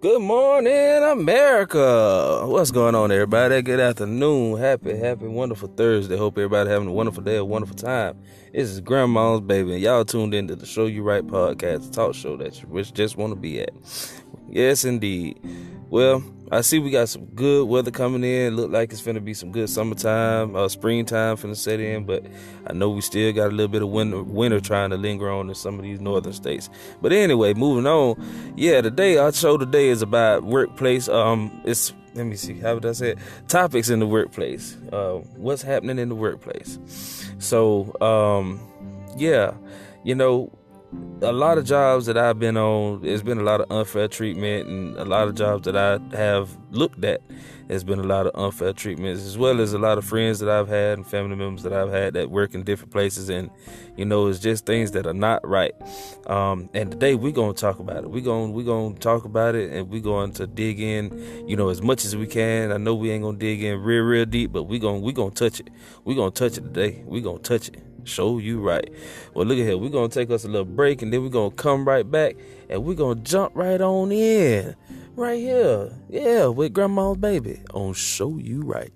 Good morning, America. What's going on, everybody? Good afternoon. Happy, happy, wonderful Thursday. Hope everybody having a wonderful day, a wonderful time. This is Grandma's Baby, and y'all tuned into the Show You Right podcast, talk show that you just want to be at. Yes, indeed. Well, I see we got some good weather coming in. Look like it's gonna be some good summertime, uh, springtime finna set in. But I know we still got a little bit of winter, winter trying to linger on in some of these northern states. But anyway, moving on. Yeah, today our show today is about workplace. Um, it's let me see how would I say it? Topics in the workplace. Uh, what's happening in the workplace? So, um, yeah, you know, a lot of jobs that I've been on, there's been a lot of unfair treatment, and a lot of jobs that I have looked at, there's been a lot of unfair treatments, as well as a lot of friends that I've had and family members that I've had that work in different places, and you know, it's just things that are not right. Um, and today we're gonna talk about it. We're gonna we're gonna talk about it, and we're going to dig in, you know, as much as we can. I know we ain't gonna dig in real real deep, but we're gonna we gonna touch it. We're gonna touch it today. We're gonna touch it show you right. Well, look at here. We're going to take us a little break and then we're going to come right back and we're going to jump right on in. Right here. Yeah, with Grandma's Baby on Show You Right.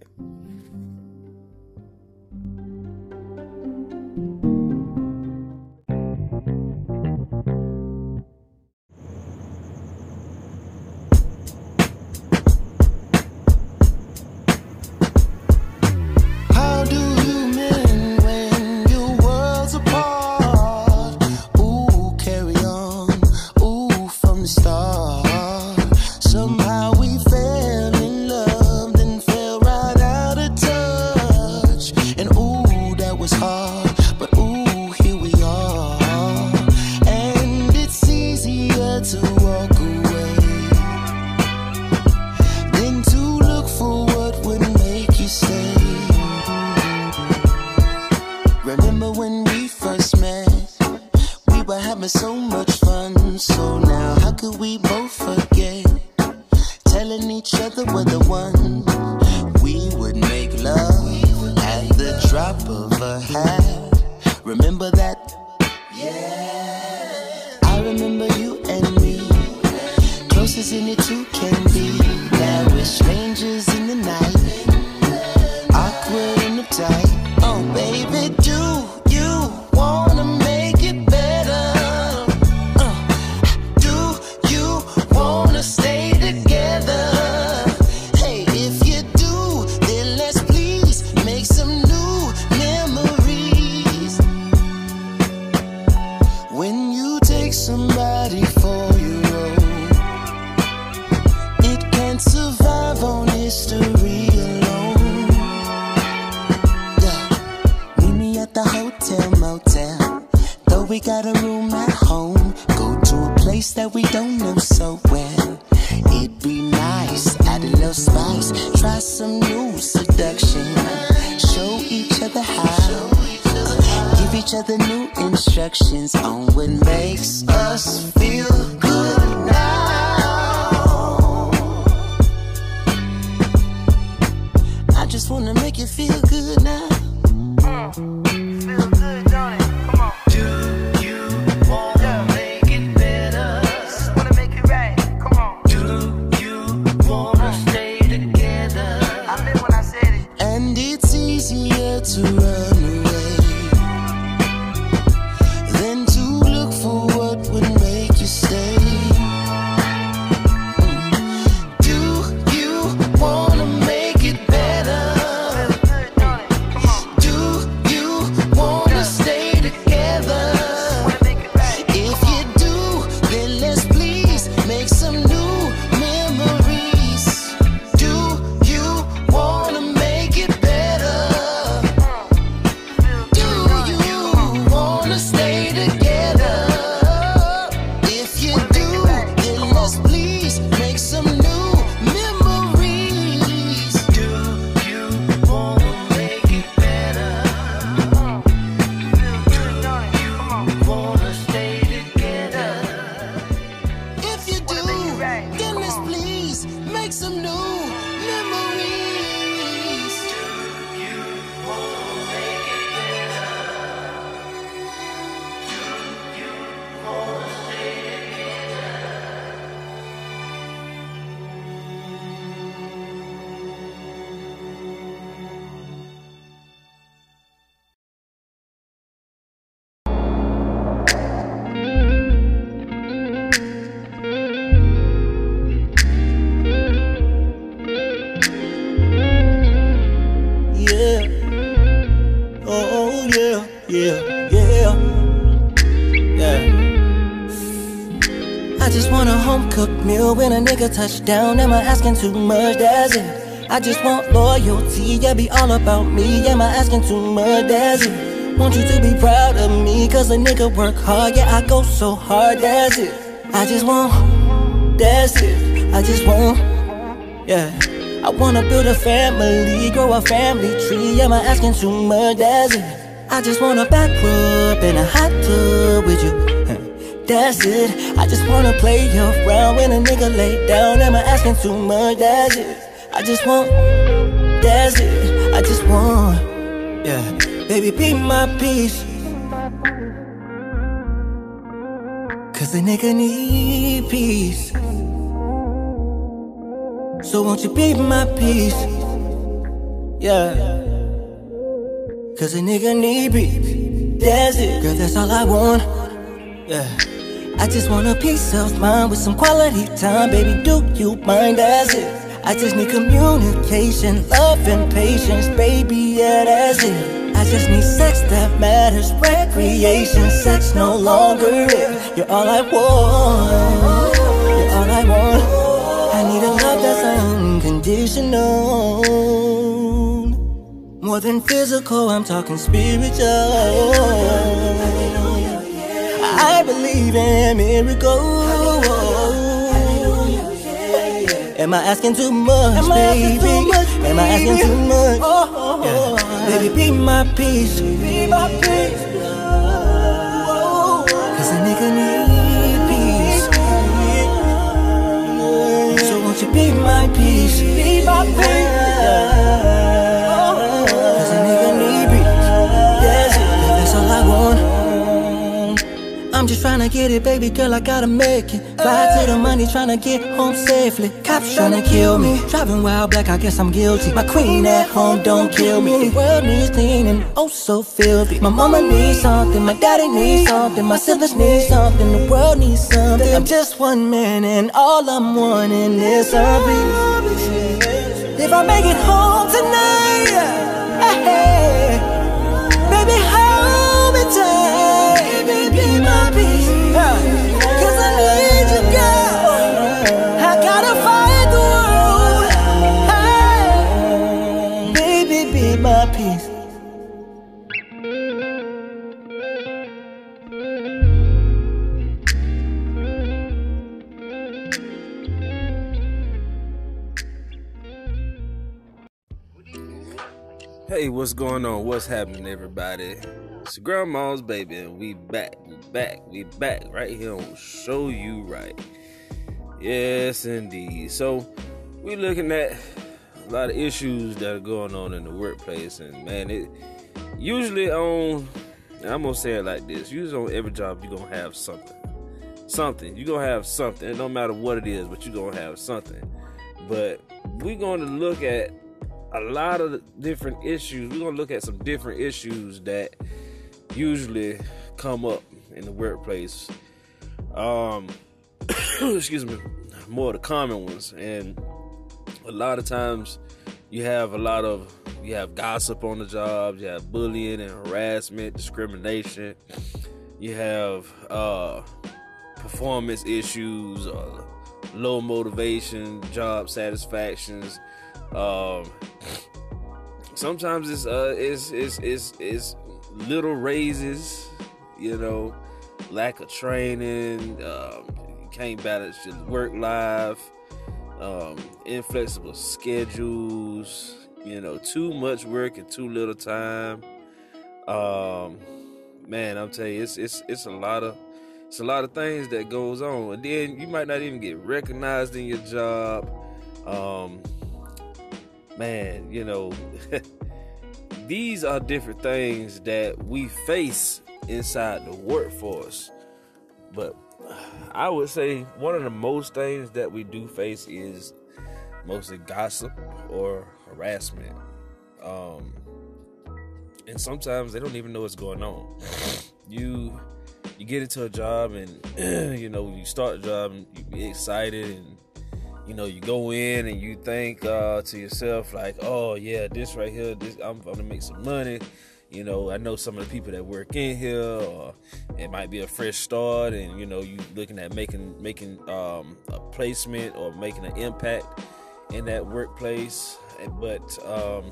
I just want a home cooked meal when a nigga touch down. Am I asking too much? That's it. I just want loyalty, yeah, be all about me. Am I asking too much? That's it. Want you to be proud of me, cause a nigga work hard, yeah, I go so hard, that's it. I just want, that's it. I just want, yeah. I wanna build a family, grow a family tree. Am I asking too much? That's it. I just wanna back rub in a hot tub with you. That's it. I just wanna play around when a nigga lay down. Am I asking too much? That's it. I just want, that's it. I just want, yeah. Baby, be my peace. Cause a nigga need peace. So won't you be my peace? Yeah. Cause a nigga need peace. That's it. Girl, that's all I want. Yeah. I just want a peace of mind with some quality time, baby. Do you mind? as it. I just need communication, love, and patience, baby. Yeah, that's it. I just need sex that matters, recreation, sex no longer it. You're all I want. You're all I want. I need a love that's unconditional. More than physical, I'm talking spiritual. I believe in miracles. Am I asking too much, Am baby? too much, Am I asking too much? Oh, oh, oh, Yeah. Baby, be my peace. Be my peace. Cause a nigga need peace. So won't you be my peace? Be my peace. Tryna get it, baby girl, I gotta make it. Fly to the money, tryna get home safely. Cops tryna kill me. Driving wild black, I guess I'm guilty. My queen at home, don't kill me. The world needs cleaning, oh so filthy. My mama needs something, my daddy needs something, my siblings need something, the world needs something. I'm just one man, and all I'm wanting is some peace. If I make it home tonight, hey, Hey, what's going on? What's happening, everybody? It's Grandma's baby, and we back, we back, we back right here on Show You Right. Yes, indeed. So, we're looking at a lot of issues that are going on in the workplace, and man, it usually on. I'm gonna say it like this: usually on every job, you're gonna have something, something. You're gonna have something. Don't matter what it is, but you're gonna have something. But we're gonna look at a lot of different issues. We're gonna look at some different issues that usually come up in the workplace. Um, excuse me, more of the common ones, and a lot of times you have a lot of you have gossip on the job, you have bullying and harassment, discrimination, you have uh, performance issues, uh, low motivation, job satisfactions. Um, sometimes it's uh it's it's it's, it's little raises, you know, lack of training, um, can't balance your work life, um, inflexible schedules, you know, too much work and too little time. Um, man, I'm telling you, it's it's it's a lot of it's a lot of things that goes on, and then you might not even get recognized in your job. Um, man, you know, these are different things that we face inside the workforce. But I would say one of the most things that we do face is mostly gossip or harassment. Um, and sometimes they don't even know what's going on. You you get into a job and you know you start a job and you be excited and you know you go in and you think uh, to yourself like oh yeah this right here this I'm gonna make some money you know, I know some of the people that work in here, or it might be a fresh start, and you know, you looking at making making um, a placement or making an impact in that workplace. But um,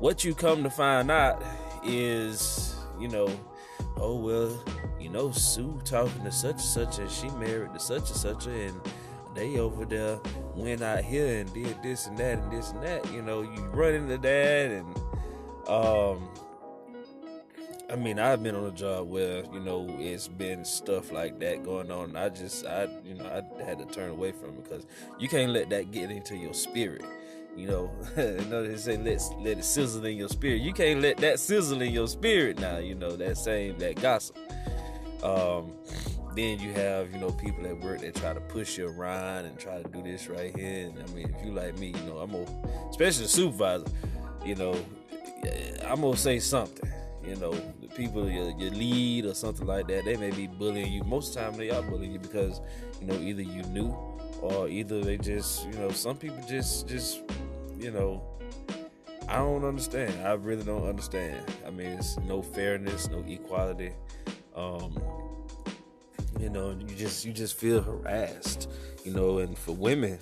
what you come to find out is, you know, oh well, you know, Sue talking to such and such, and she married to such and such, and they over there went out here and did this and that and this and that. You know, you run into that, and um, I mean, I've been on a job where you know it's been stuff like that going on. I just, I, you know, I had to turn away from it because you can't let that get into your spirit. You know, you know they say let let it sizzle in your spirit. You can't let that sizzle in your spirit now. You know that same that gossip. Um, then you have you know people at work that try to push you around and try to do this right here. And I mean, if you like me, you know, I'm gonna, especially the supervisor. You know, I'm gonna say something. You know, the people your, your lead or something like that, they may be bullying you. Most of the time, they are bullying you because you know either you knew or either they just you know some people just just you know I don't understand. I really don't understand. I mean, it's no fairness, no equality. Um, you know, you just you just feel harassed. You know, and for women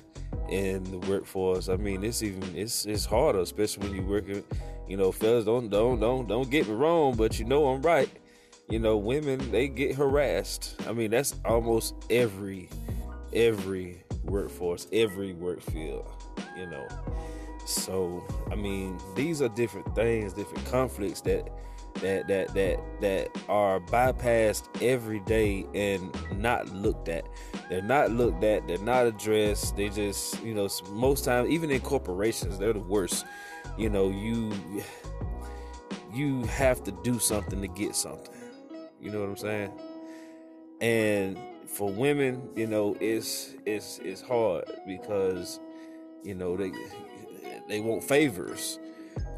in the workforce, I mean, it's even it's it's harder, especially when you're working. You know, fellas, don't don't don't don't get me wrong, but you know I'm right. You know, women they get harassed. I mean, that's almost every every workforce, every work field. You know, so I mean, these are different things, different conflicts that that that that that are bypassed every day and not looked at. They're not looked at. They're not addressed. They just you know most times even in corporations they're the worst. You know you you have to do something to get something. You know what I'm saying? And for women, you know, it's it's it's hard because you know they they want favors,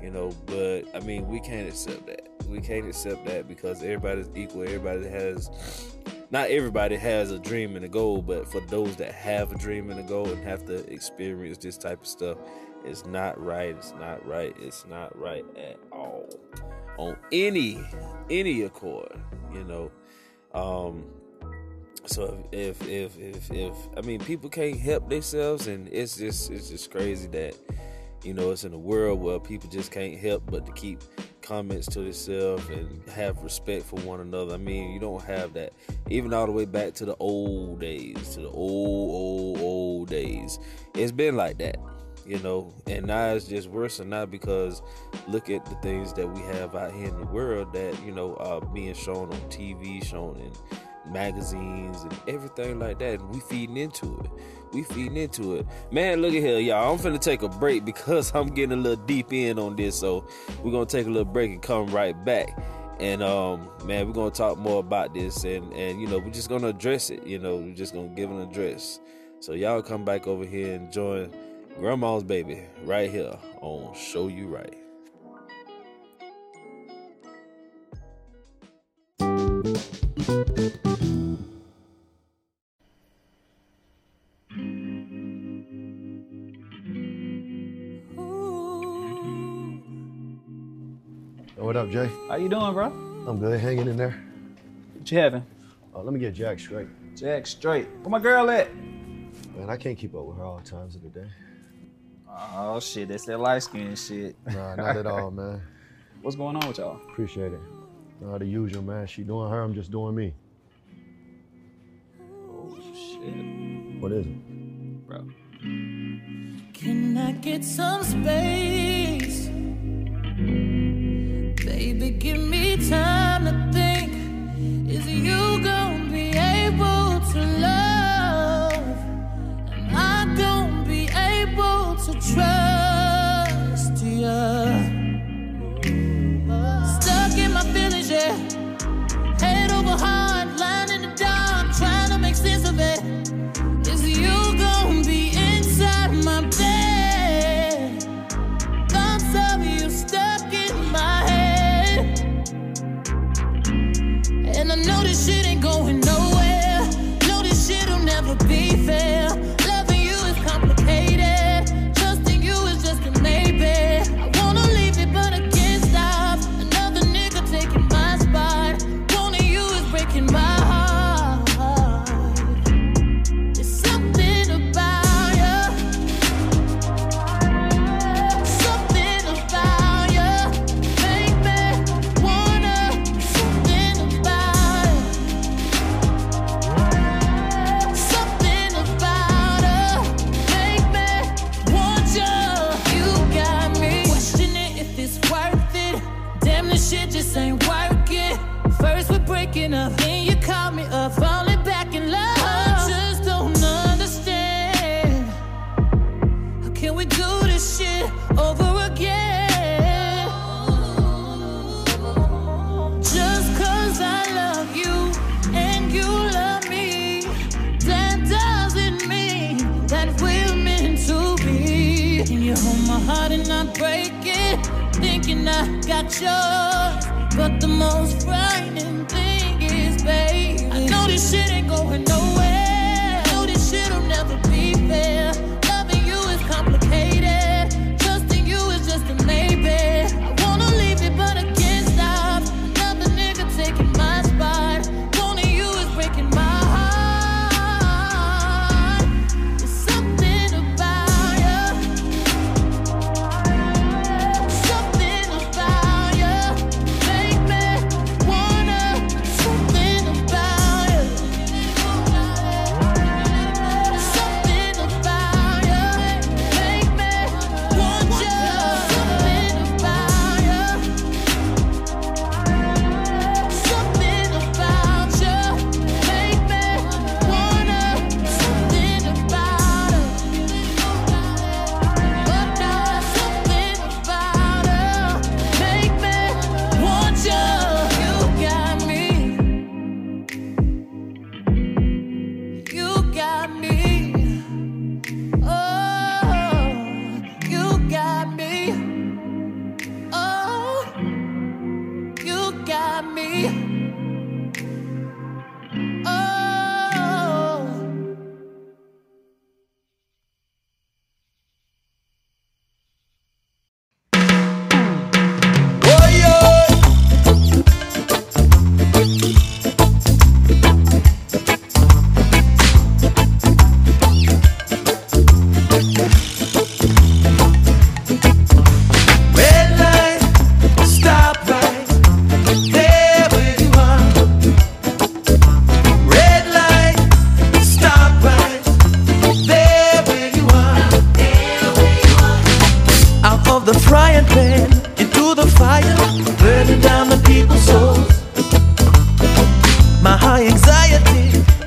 you know. But I mean, we can't accept that. We can't accept that because everybody's equal. Everybody has not everybody has a dream and a goal, but for those that have a dream and a goal and have to experience this type of stuff, it's not right. It's not right. It's not right at all on any any accord, you know. Um, so if if if if I mean people can't help themselves, and it's just it's just crazy that you know it's in a world where people just can't help but to keep comments to themselves and have respect for one another. I mean, you don't have that even all the way back to the old days, to the old old old days. It's been like that. You know, and now it's just worse and not because look at the things that we have out here in the world that, you know, are being shown on TV, shown in magazines and everything like that. And we feeding into it. We feeding into it. Man, look at here, y'all. I'm finna take a break because I'm getting a little deep in on this. So we're gonna take a little break and come right back. And um, man, we're gonna talk more about this and and you know, we're just gonna address it, you know, we're just gonna give an address. So y'all come back over here and join Grandma's Baby right here on Show You Right. Up, Jay? How you doing, bro? I'm good, hanging in there. What you having? Uh, let me get Jack straight. Jack straight. Where my girl at? Man, I can't keep up with her all times of the day. Oh shit, that's that light skin shit. Nah, not at all, man. What's going on with y'all? Appreciate it. Nah, the usual, man. She doing her, I'm just doing me. Oh shit, What is it? bro. Can I get some space? Give me time to think. Is you gonna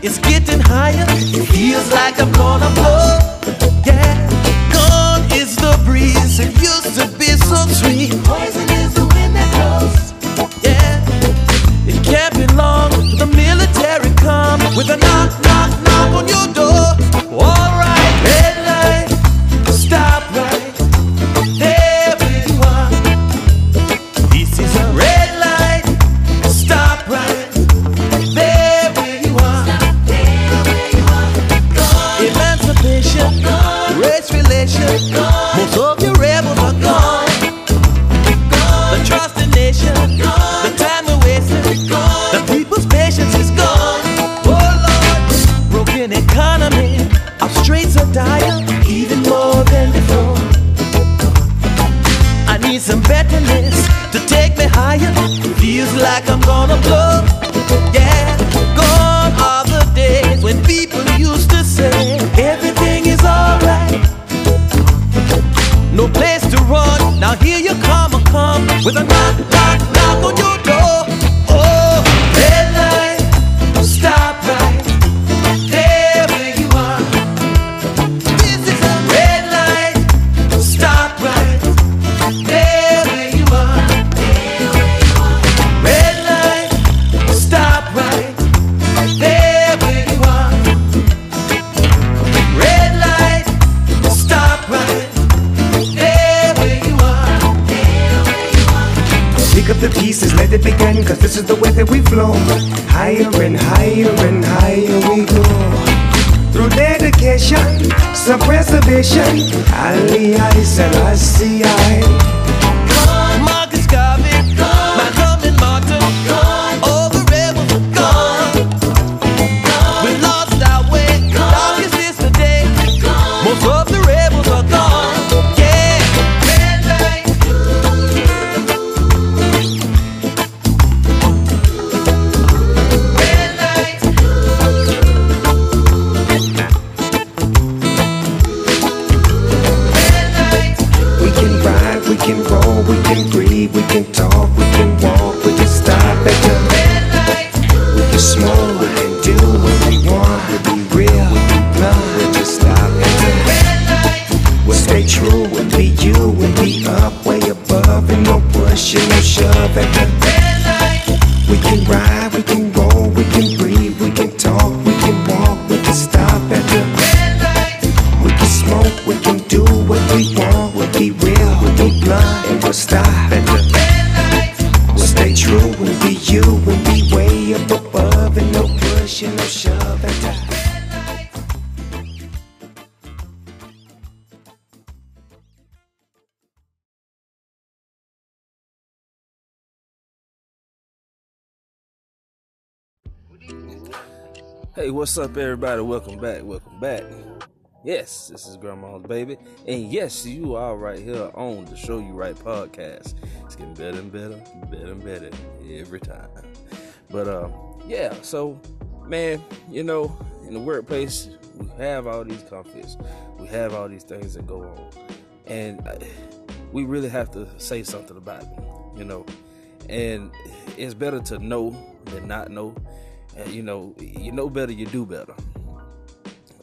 is getting higher. I Selassie I. Marcus Garvey, what's up, everybody? Welcome back. Welcome back. Yes, this is Grandma's Baby. And yes, you are right here on the Show You Right podcast. It's getting better and better, better and better every time. But, uh, yeah, so, man, you know, in the workplace, we have all these conflicts, we have all these things that go on. And uh, we really have to say something about it, you know. And it's better to know than not know. And, you know, you know better, you do better.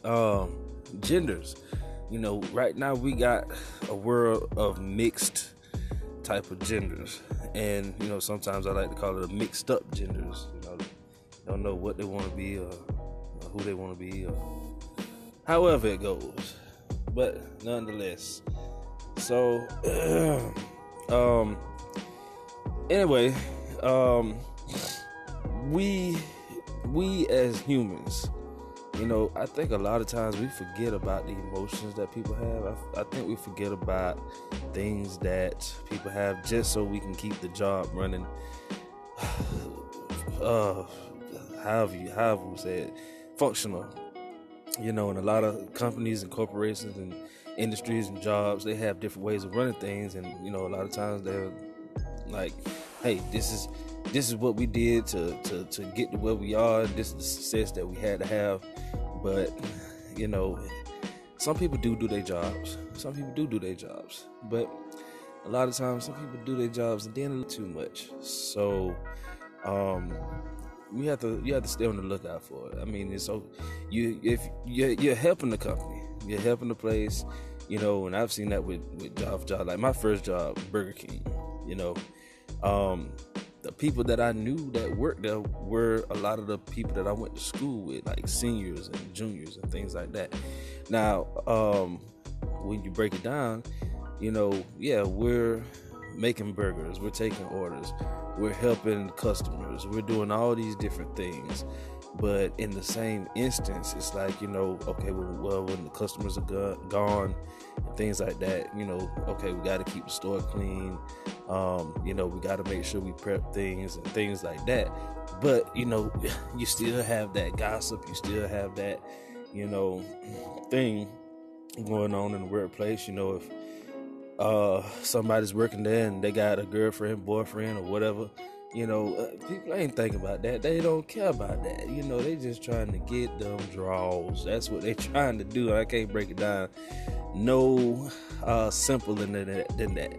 Um, genders, you know, right now we got a world of mixed type of genders, and you know, sometimes I like to call it a mixed up genders. You know, don't know what they want to be or, or who they want to be or however it goes, but nonetheless. So, um, anyway, um, we we as humans, you know, I think a lot of times we forget about the emotions that people have. I, I think we forget about things that people have just so we can keep the job running. Uh, however you however we say it, functional. You know, and a lot of companies and corporations and industries and jobs, they have different ways of running things, and you know, a lot of times they're like, "Hey, this is this is what we did to to to get to where we are. This is the success that we had to have." But you know, some people do do their jobs. Some people do do their jobs, but a lot of times some people do their jobs and then too much. So, um, you have to you have to stay on the lookout for it. I mean, it's so you if you're, you're helping the company, you're helping the place, you know. And I've seen that with with job job like my first job, Burger King. You know, um, the people that I knew that worked there were a lot of the people that I went to school with, like seniors and juniors and things like that. Now, um, when you break it down, you know, yeah, we're making burgers, we're taking orders, we're helping customers, we're doing all these different things. But in the same instance, it's like, you know, okay, well, well when the customers are go- gone and things like that, you know, okay, we got to keep the store clean. Um, you know, we got to make sure we prep things and things like that. But, you know, you still have that gossip, you still have that, you know, thing going on in the workplace. You know, if uh somebody's working there and they got a girlfriend, boyfriend, or whatever, you know, uh, people ain't thinking about that. They don't care about that. You know, they just trying to get them draws. That's what they trying to do. I can't break it down no uh simpler than that. Than that.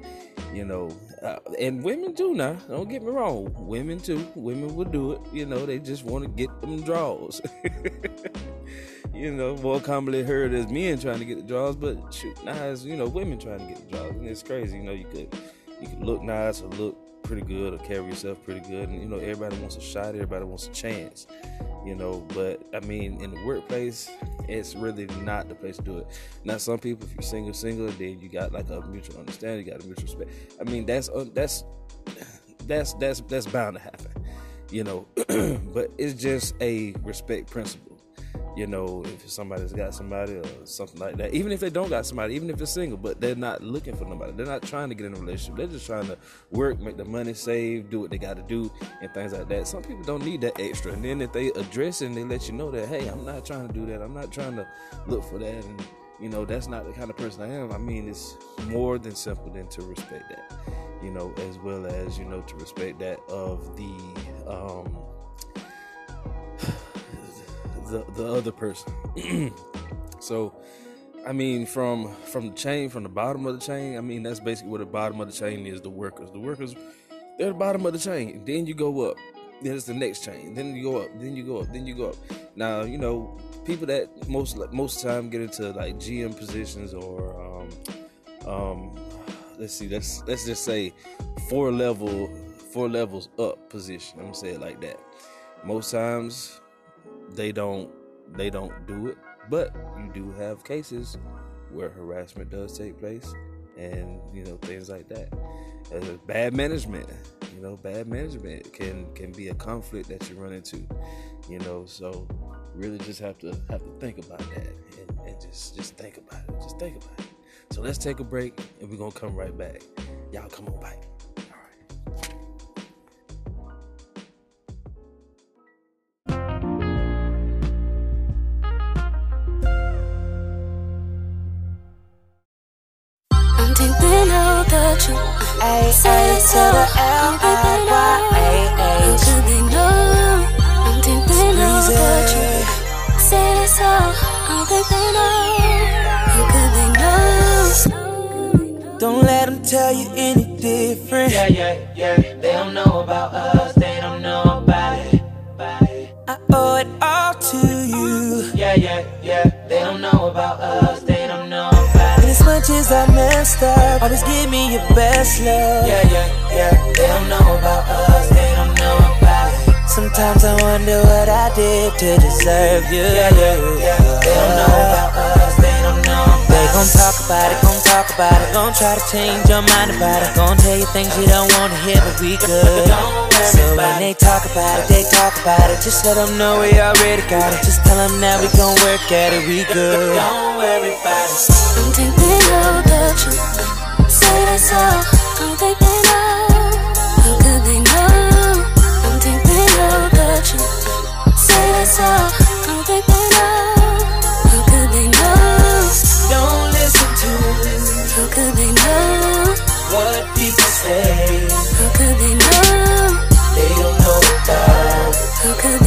You know, uh, and women do now. Don't get me wrong. Women too. Women will do it. You know, they just want to get them draws. you know, more commonly heard as men trying to get the draws, but shoot, now it's you know women trying to get the draws, and it's crazy. You know, you could you could look nice or look pretty good or carry yourself pretty good, and you know everybody wants a shot, everybody wants a chance. You know, but I mean, in the workplace, it's really not the place to do it. Now, some people, if you're single, single, then you got like a mutual understanding, you got a mutual respect. I mean, that's uh, that's that's that's that's bound to happen. You know, but it's just a respect principle you know, if somebody's got somebody or something like that. Even if they don't got somebody, even if they're single, but they're not looking for nobody. They're not trying to get in a relationship. They're just trying to work, make the money, save, do what they got to do, and things like that. Some people don't need that extra. And then if they address it and they let you know that, hey, I'm not trying to do that. I'm not trying to look for that. And, you know, that's not the kind of person I am. I mean, it's more than simple than to respect that, you know, as well as, you know, to respect that of the, um, the the other person. so, I mean, from from the chain, from the bottom of the chain, I mean that's basically what the bottom of the chain is. The workers, the workers, they're the bottom of the chain. Then you go up. Then it's the next chain. Then you go up. Then you go up. Then you go up. Now you know people that most most time get into like GM positions or um, um, let's see, let's let's just say four level four levels up position. I'm gonna say it like that. Most times they don't they don't do it but you do have cases where harassment does take place and you know things like that uh, bad management you know, bad management can can be a conflict that you run into. You know, so really just have to have to think about that and, and just just think about it. Just think about it. So let's take a break and we're gonna come right back. Y'all come on back. The truth. A Say A it to so. the L I Y A How H. could they know? I'm thinking of the Squeeze truth. Say it so. I'm thinking of. How could they know? Don't let them tell you any different. Yeah, yeah, yeah. They don't know about us, they don't know about it. I owe it all to you. Yeah, yeah, yeah. They don't know about us, much as I messed up, always give me your best love. Yeah, yeah, yeah. They don't know about us, they don't know about it. Sometimes I wonder what I did to deserve you. Yeah, yeah, yeah. They don't know about us, they don't know about They gon' talk about it, gon' talk about it, gon' try to change your mind about it, gon' tell you things you don't wanna hear, but we good. So when they talk about it, they talk about it. Just let them know we already got it. Just tell them that we gon' work at it, we good. Don't worry about it. Of the truth. Say it so. I'm thinking of. How could they know? I'm thinking of the truth. Say it so. I'm thinking of. How could they know? Don't listen to How could they know? what people say. How could they know? They don't know about, How could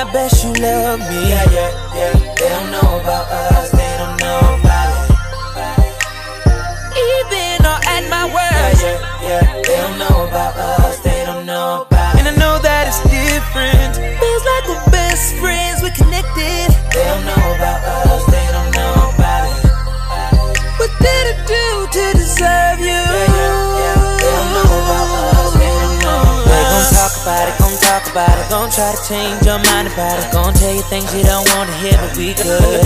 I bet you love me. Yeah, yeah, yeah. They don't know about us, they don't know about it. Even all at my worst. Yeah, yeah, yeah. They don't know about us, about it, gon' try to change your mind about it, gon' tell you things you don't wanna hear, but we good.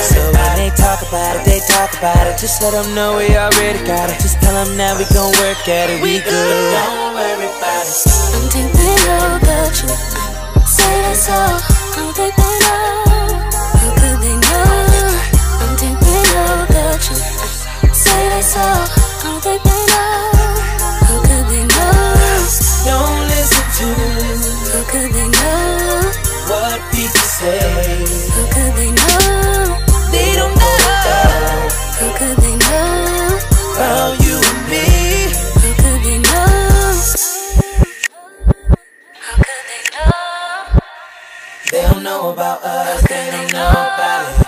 So when they talk about it, they talk about it. Just let them know we already got it. Just tell them that we gon' work at it, we good. Don't worry about it. I'm thinking of the truth. Say it so. I'm thinking of. How could they know? I'm thinking of the truth. Say it so. I'm thinking of. How could they know? Don't listen to How could they know? They don't know How could they know? about you and me. How could they know? How could they know? They don't know about us, they don't know about it.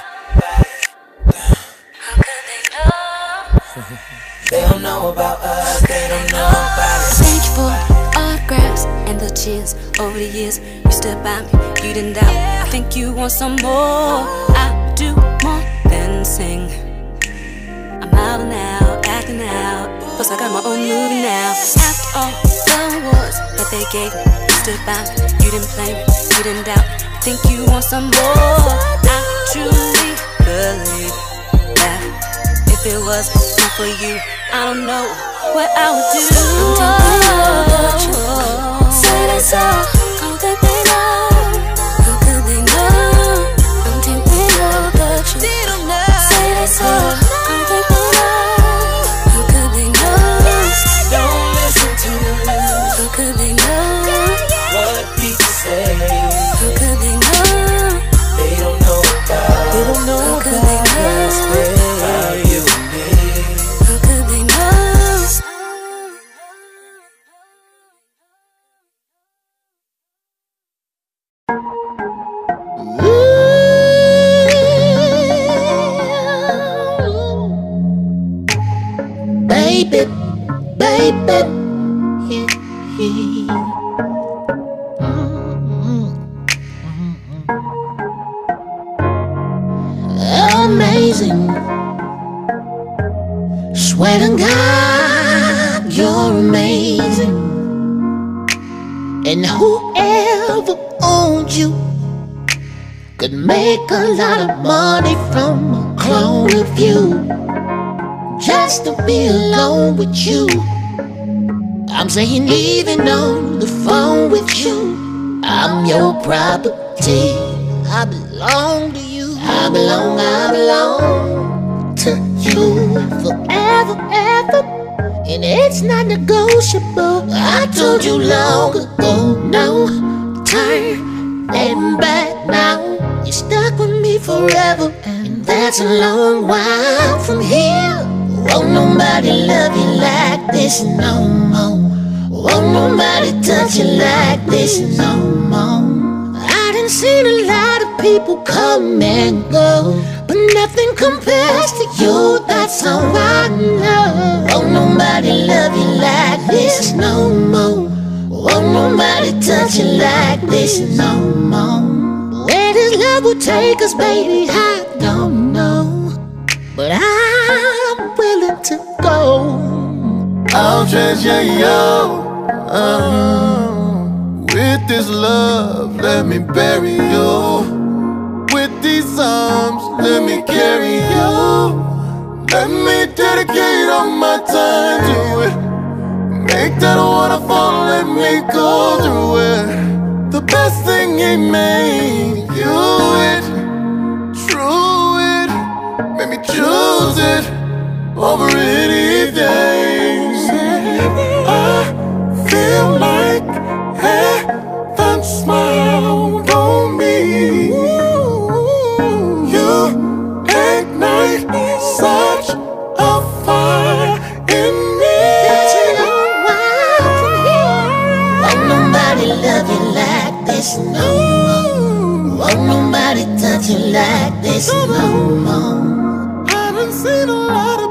They don't know about us, over the years. You stood by me, you didn't doubt. I think you want some more. I do more than sing. I'm out and out, acting out. Plus, I got my own movie now. After all the awards that they gave me, you stood by me, you didn't play me, you didn't doubt. I think you want some more. I truly believe that if it was not for you, I don't know what I would do. I'm thinking of the truth. Say that thinking of. How could they know? I'm thinking of the truth. They don't know. Say that. Baby, baby. Amazing. Swear to God, you're amazing. And whoever owns you could make a lot of money from a clone of you. Just to be alone with you. I'm saying even on the phone with you. I'm your property. I belong to you. I belong, I belong to you forever, ever. And it's not negotiable. I told you long ago, no turn and back now. You're stuck with me forever, and that's a long while from here. Won't nobody love you like this no more. Won't nobody touch you like this no more. I done seen a lot of people come and go, but nothing compares to you. That's how I know. Won't nobody love you like this no more. Won't nobody touch you like this no more. Where this love will take us, baby, I don't know. But to go. I'll treasure you. Uh, with this love, let me bury you. With these arms, let me carry you. Let me dedicate all my time to it. Make that waterfall, let me go through it. The best thing he made, you it, true it, made me choose it over anything. I feel like heaven smiled on me. You ignite such a fire in me. Won't nobody love you like this no more. Won't nobody touch you like this no more. I done seen a lot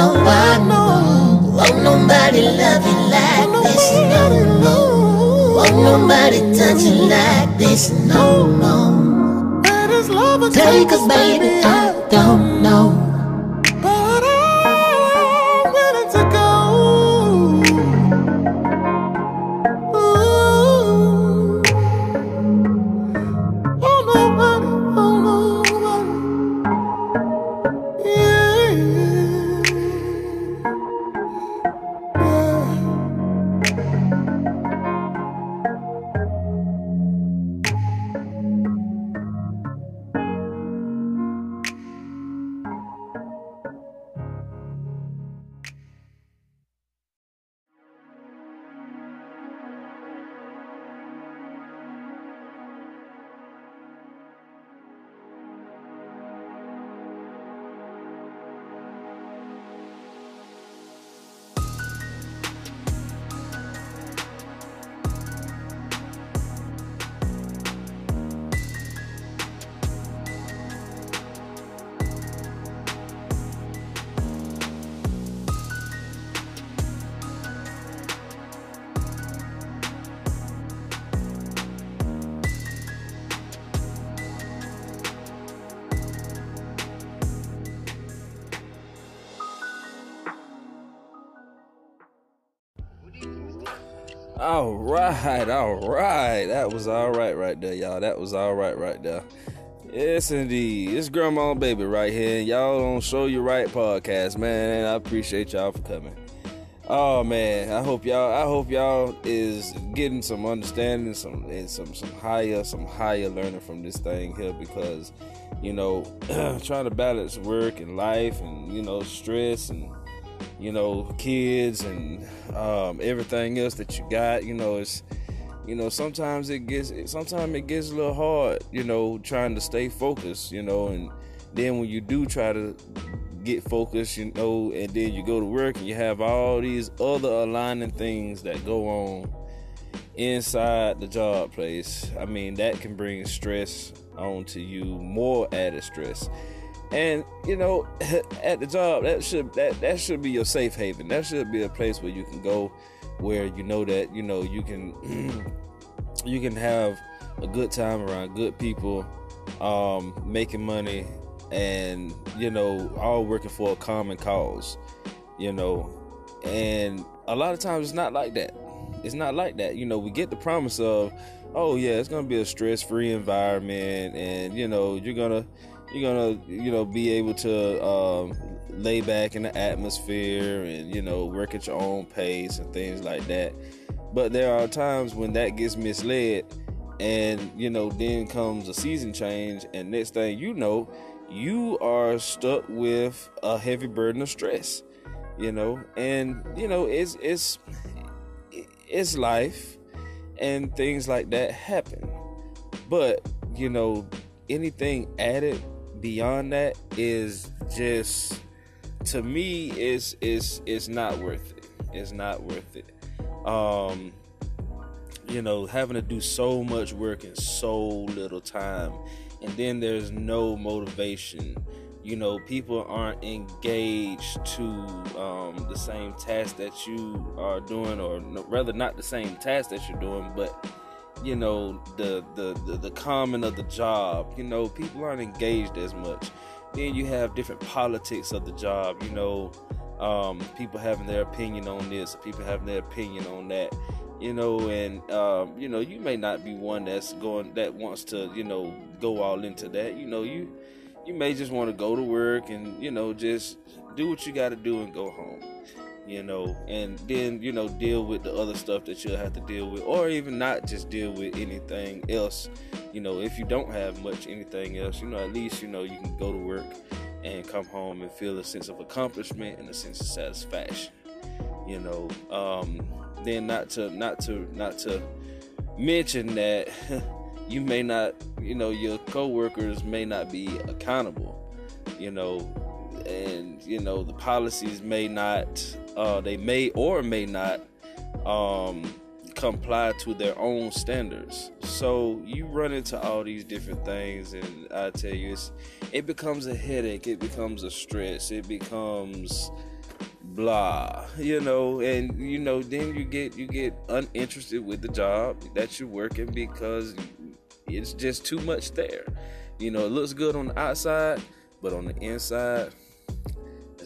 I know. Won't nobody love you like this no more. Won't nobody touch you like this no more. Take us, baby, I don't know. That was all right right there, y'all. That was all right right there. Yes, indeed. It's Grandma and Baby right here. Y'all on Show You Right podcast, man. I appreciate y'all for coming. Oh man, I hope y'all. I hope y'all is getting some understanding, some and some some higher, some higher learning from this thing here because, you know, trying to balance work and life and you know stress and you know kids and um, everything else that you got. You know, it's you know sometimes it gets sometimes it gets a little hard. You know, trying to stay focused. You know, and then when you do try to get focused, you know, and then you go to work and you have all these other aligning things that go on inside the job place. I mean, that can bring stress onto you, more added stress. And you know, at the job, that should that that should be your safe haven. That should be a place where you can go, where you know that you know you can you can have a good time around good people, um, making money, and you know, all working for a common cause. You know, and a lot of times it's not like that. it's not like that. You know, we get the promise of, oh yeah, it's gonna be a stress-free environment, and you know, you're gonna you're gonna you know be able to um, lay back in the atmosphere and you know work at your own pace and things like that. But there are times when that gets misled, and you know then comes a season change, and next thing you know, you are stuck with a heavy burden of stress. You know, and you know it's it's it's life, and things like that happen. But you know, anything added beyond that is just to me is is is not worth it. It's not worth it. Um you know, having to do so much work in so little time and then there's no motivation. You know, people aren't engaged to um, the same task that you are doing, or no, rather, not the same task that you're doing, but you know the, the the the common of the job you know people aren't engaged as much then you have different politics of the job you know um, people having their opinion on this people having their opinion on that you know and um, you know you may not be one that's going that wants to you know go all into that you know you you may just want to go to work and you know just do what you got to do and go home you know, and then you know deal with the other stuff that you'll have to deal with, or even not just deal with anything else. You know, if you don't have much anything else, you know, at least you know you can go to work and come home and feel a sense of accomplishment and a sense of satisfaction. You know, um, then not to not to not to mention that you may not, you know, your coworkers may not be accountable. You know, and you know the policies may not uh, they may or may not um, comply to their own standards. So you run into all these different things and i tell you it's it becomes a headache it becomes a stress it becomes blah you know? And you know then you get you get uninterested with the job that you're working because it's just too much there. You know it looks good on the outside but on the inside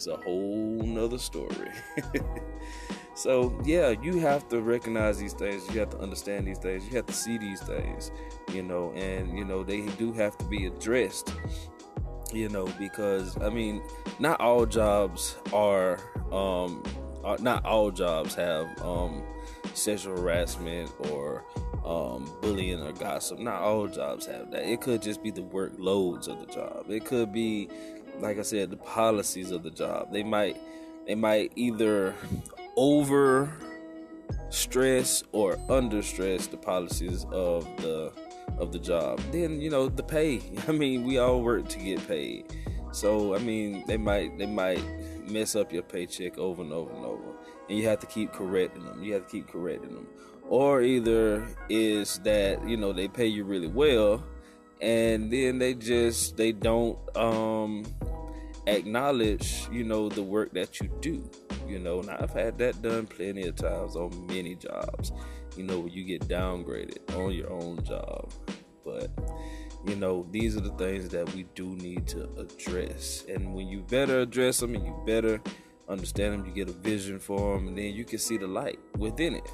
it's a whole nother story. so yeah, you have to recognize these things. You have to understand these things. You have to see these things, you know, and you know they do have to be addressed. You know, because I mean, not all jobs are, um, are not all jobs have um, sexual harassment or um, bullying or gossip. Not all jobs have that. It could just be the workloads of the job. It could be like I said, the policies of the job. They might they might either over stress or under stress the policies of the of the job. Then you know the pay. I mean, we all work to get paid. So I mean, they might they might mess up your paycheck over and over and over, and you have to keep correcting them. You have to keep correcting them. Or either is that you know they pay you really well, and then they just they don't um acknowledge you know the work that you do you know? And i've had that done plenty of times on many jobs you know you get downgraded on your own job. But you know these are the things that we do need to address. And when you better address them and you better understand them you get a vision for them and then you can see the light within it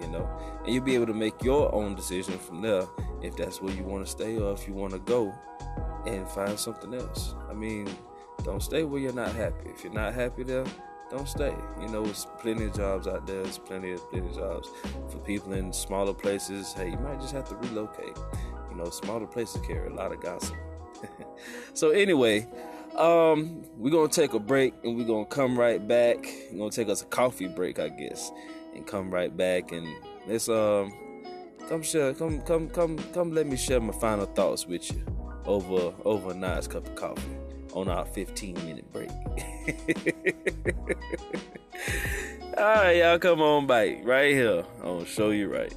you know and you'll be able to make your own decision from there if that's where you want to stay or if you want to go and find something else i mean don't stay where you're not happy. If you're not happy there, don't stay. You know, there's plenty of jobs out there. There's plenty of plenty of jobs for people in smaller places. Hey, you might just have to relocate. You know, smaller places carry a lot of gossip. so anyway, um, we're gonna take a break and we're gonna come right back. We're gonna take us a coffee break, I guess, and come right back and let's um come share come come come come let me share my final thoughts with you over over a nice cup of coffee on our 15 minute break. All right, y'all, come on back right here. Gonna show you right.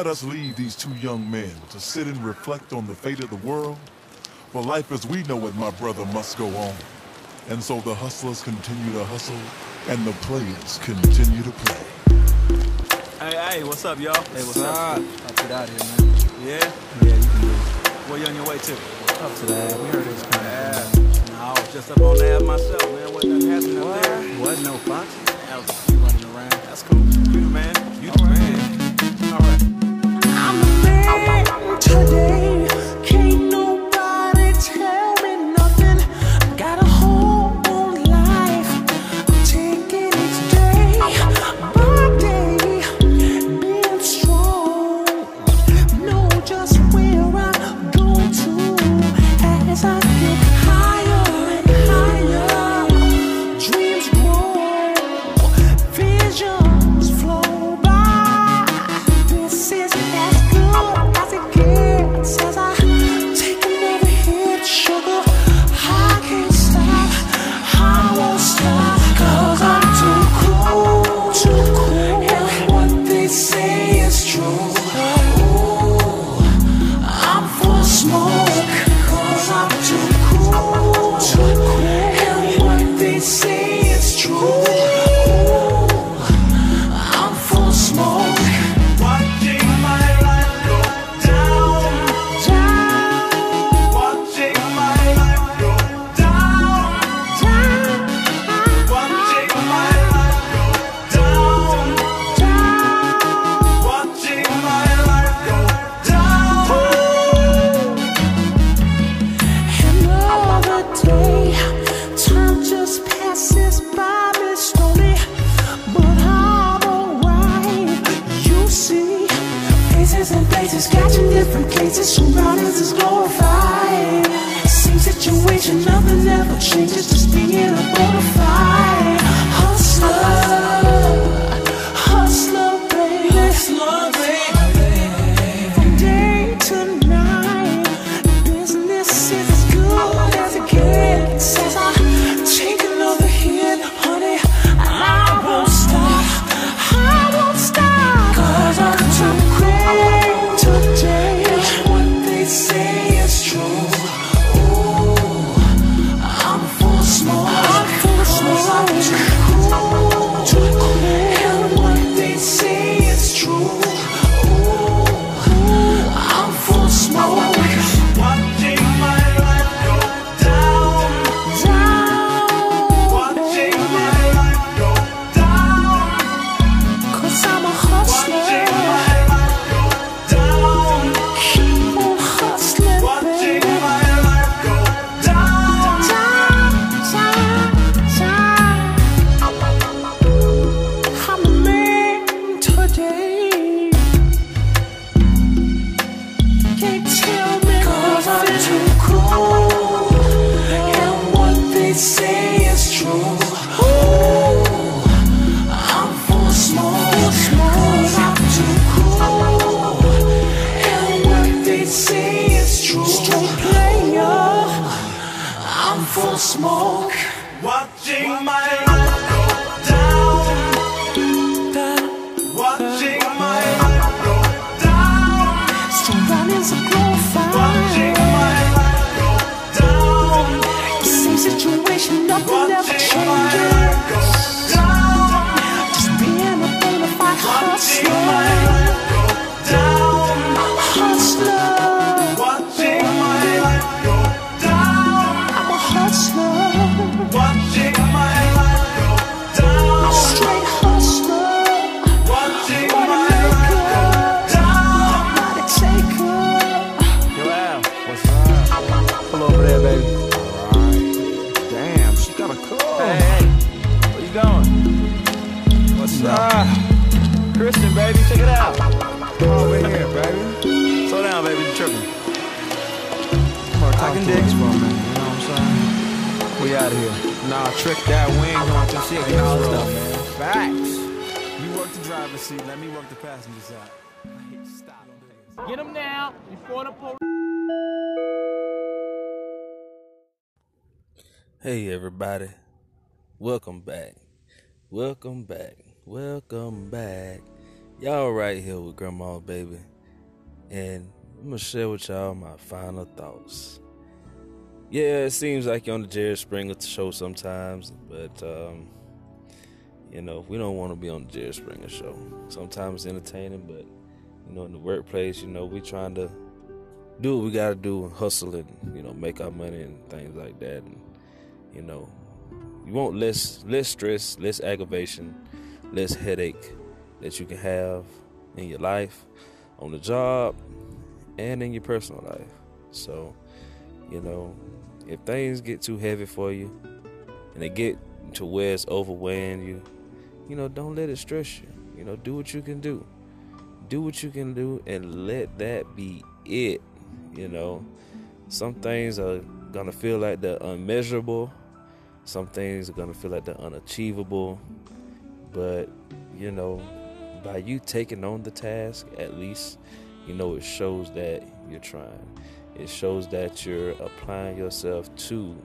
Let us leave these two young men to sit and reflect on the fate of the world, for life as we know it, my brother, must go on. And so the hustlers continue to hustle, and the players continue to play. Hey, hey, what's up, y'all? Hey, what's up? I'll get out here, man. Yeah? Yeah, you can do it. Where you on your way to? Up to that. We heard it was coming. Yeah. Nah, I was just up on that myself, man. Wasn't nothing what? up there. Wasn't no foxy. That was a few running around. That's cool. You the man. You the man. All right today work the driver's seat, let me work the passenger side. Stop. Get him now before the police. Hey everybody, welcome back, welcome back, welcome back. Y'all right here with Grandma Baby, and I'm gonna share with y'all my final thoughts. Yeah, it seems like you're on the Jerry Springer show sometimes, but um, you know we don't want to be on the Jerry Springer show. Sometimes entertaining, but you know in the workplace, you know we trying to do what we gotta do and hustle and you know make our money and things like that. And, you know, you want less less stress, less aggravation, less headache that you can have in your life, on the job, and in your personal life. So, you know, if things get too heavy for you and they get to where it's overwhelming you, you know, don't let it stress you. You know, do what you can do. Do what you can do and let that be it. You know, some things are gonna feel like they're unmeasurable. Some things are gonna feel like they're unachievable. But you know, by you taking on the task, at least you know it shows that you're trying. It shows that you're applying yourself to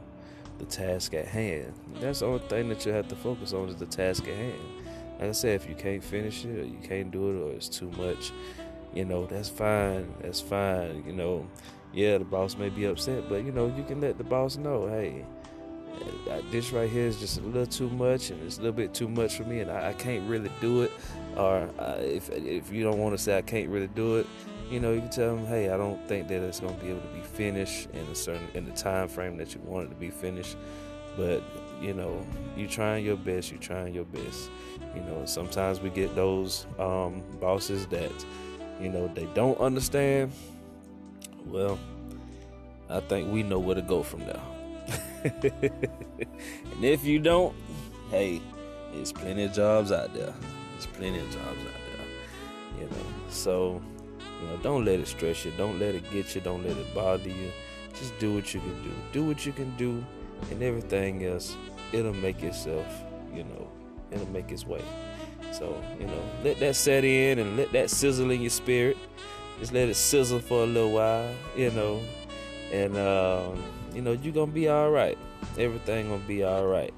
the task at hand. That's the only thing that you have to focus on is the task at hand. Like I said, if you can't finish it or you can't do it or it's too much, you know, that's fine. That's fine. You know, yeah, the boss may be upset, but you know, you can let the boss know, hey, uh, this right here is just a little too much and it's a little bit too much for me and I, I can't really do it. Or uh, if if you don't want to say I can't really do it, you know, you can tell them, hey, I don't think that it's going to be able to be finished in a certain in the time frame that you want it to be finished. But you know, you're trying your best. You're trying your best. You know, sometimes we get those um, bosses that, you know, they don't understand. Well, I think we know where to go from now. and if you don't, hey, there's plenty of jobs out there. There's plenty of jobs out there. You know, so you know, don't let it stress you. Don't let it get you. Don't let it bother you. Just do what you can do. Do what you can do, and everything else, it'll make itself. You know, it'll make its way. So you know, let that set in and let that sizzle in your spirit. Just let it sizzle for a little while. You know, and um, you know you're gonna be all right. Everything gonna be all right.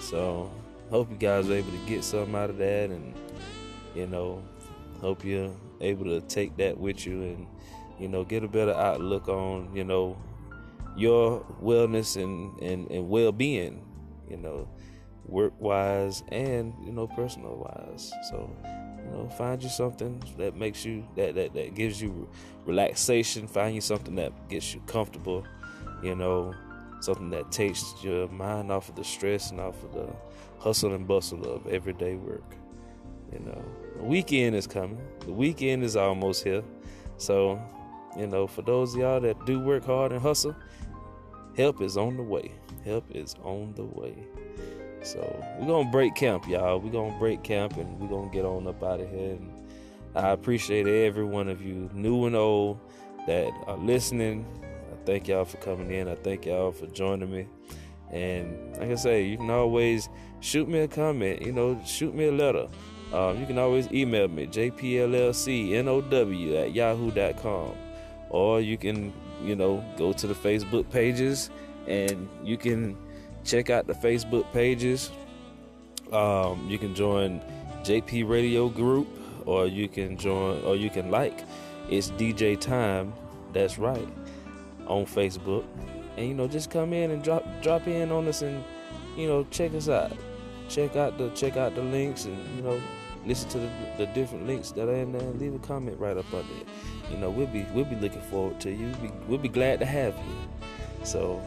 So hope you guys are able to get something out of that, and you know, hope you're able to take that with you, and you know, get a better outlook on you know your wellness and and, and well being. You know, work wise and you know personal wise. So you know, find you something that makes you that that that gives you relaxation. Find you something that gets you comfortable. You know, something that takes your mind off of the stress and off of the hustle and bustle of everyday work. You know, the weekend is coming. The weekend is almost here. So, you know, for those of y'all that do work hard and hustle, help is on the way. Help is on the way. So we're gonna break camp, y'all. We're gonna break camp and we're gonna get on up out of here. And I appreciate every one of you, new and old, that are listening. I thank y'all for coming in. I thank y'all for joining me. And like I say, you can always shoot me a comment. You know, shoot me a letter. Um, you can always email me jpllcnow at yahoo.com, or you can, you know, go to the Facebook pages and you can check out the Facebook pages. Um, you can join JP Radio Group, or you can join, or you can like. It's DJ Time. That's right, on Facebook, and you know just come in and drop drop in on us and you know check us out. Check out the check out the links and you know listen to the, the different links that are in there. and Leave a comment right up under it. You know we'll be we'll be looking forward to you. We, we'll be glad to have you. So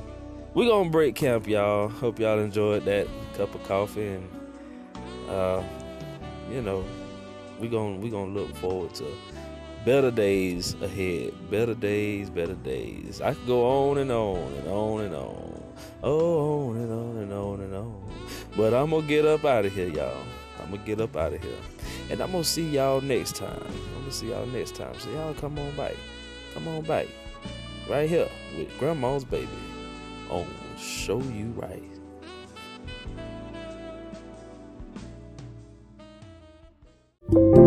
we're gonna break camp, y'all. Hope y'all enjoyed that cup of coffee and uh, you know we gonna we gonna look forward to better days ahead. Better days, better days. I could go on and on and on and on. Oh, on and on and on and on. But I'm gonna get up out of here, y'all. I'm gonna get up out of here. And I'm gonna see y'all next time. I'm gonna see y'all next time. So y'all come on back. Come on back. Right here with Grandma's Baby on Show You Right. Say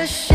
Just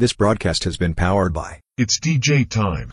This broadcast has been powered by It's DJ time.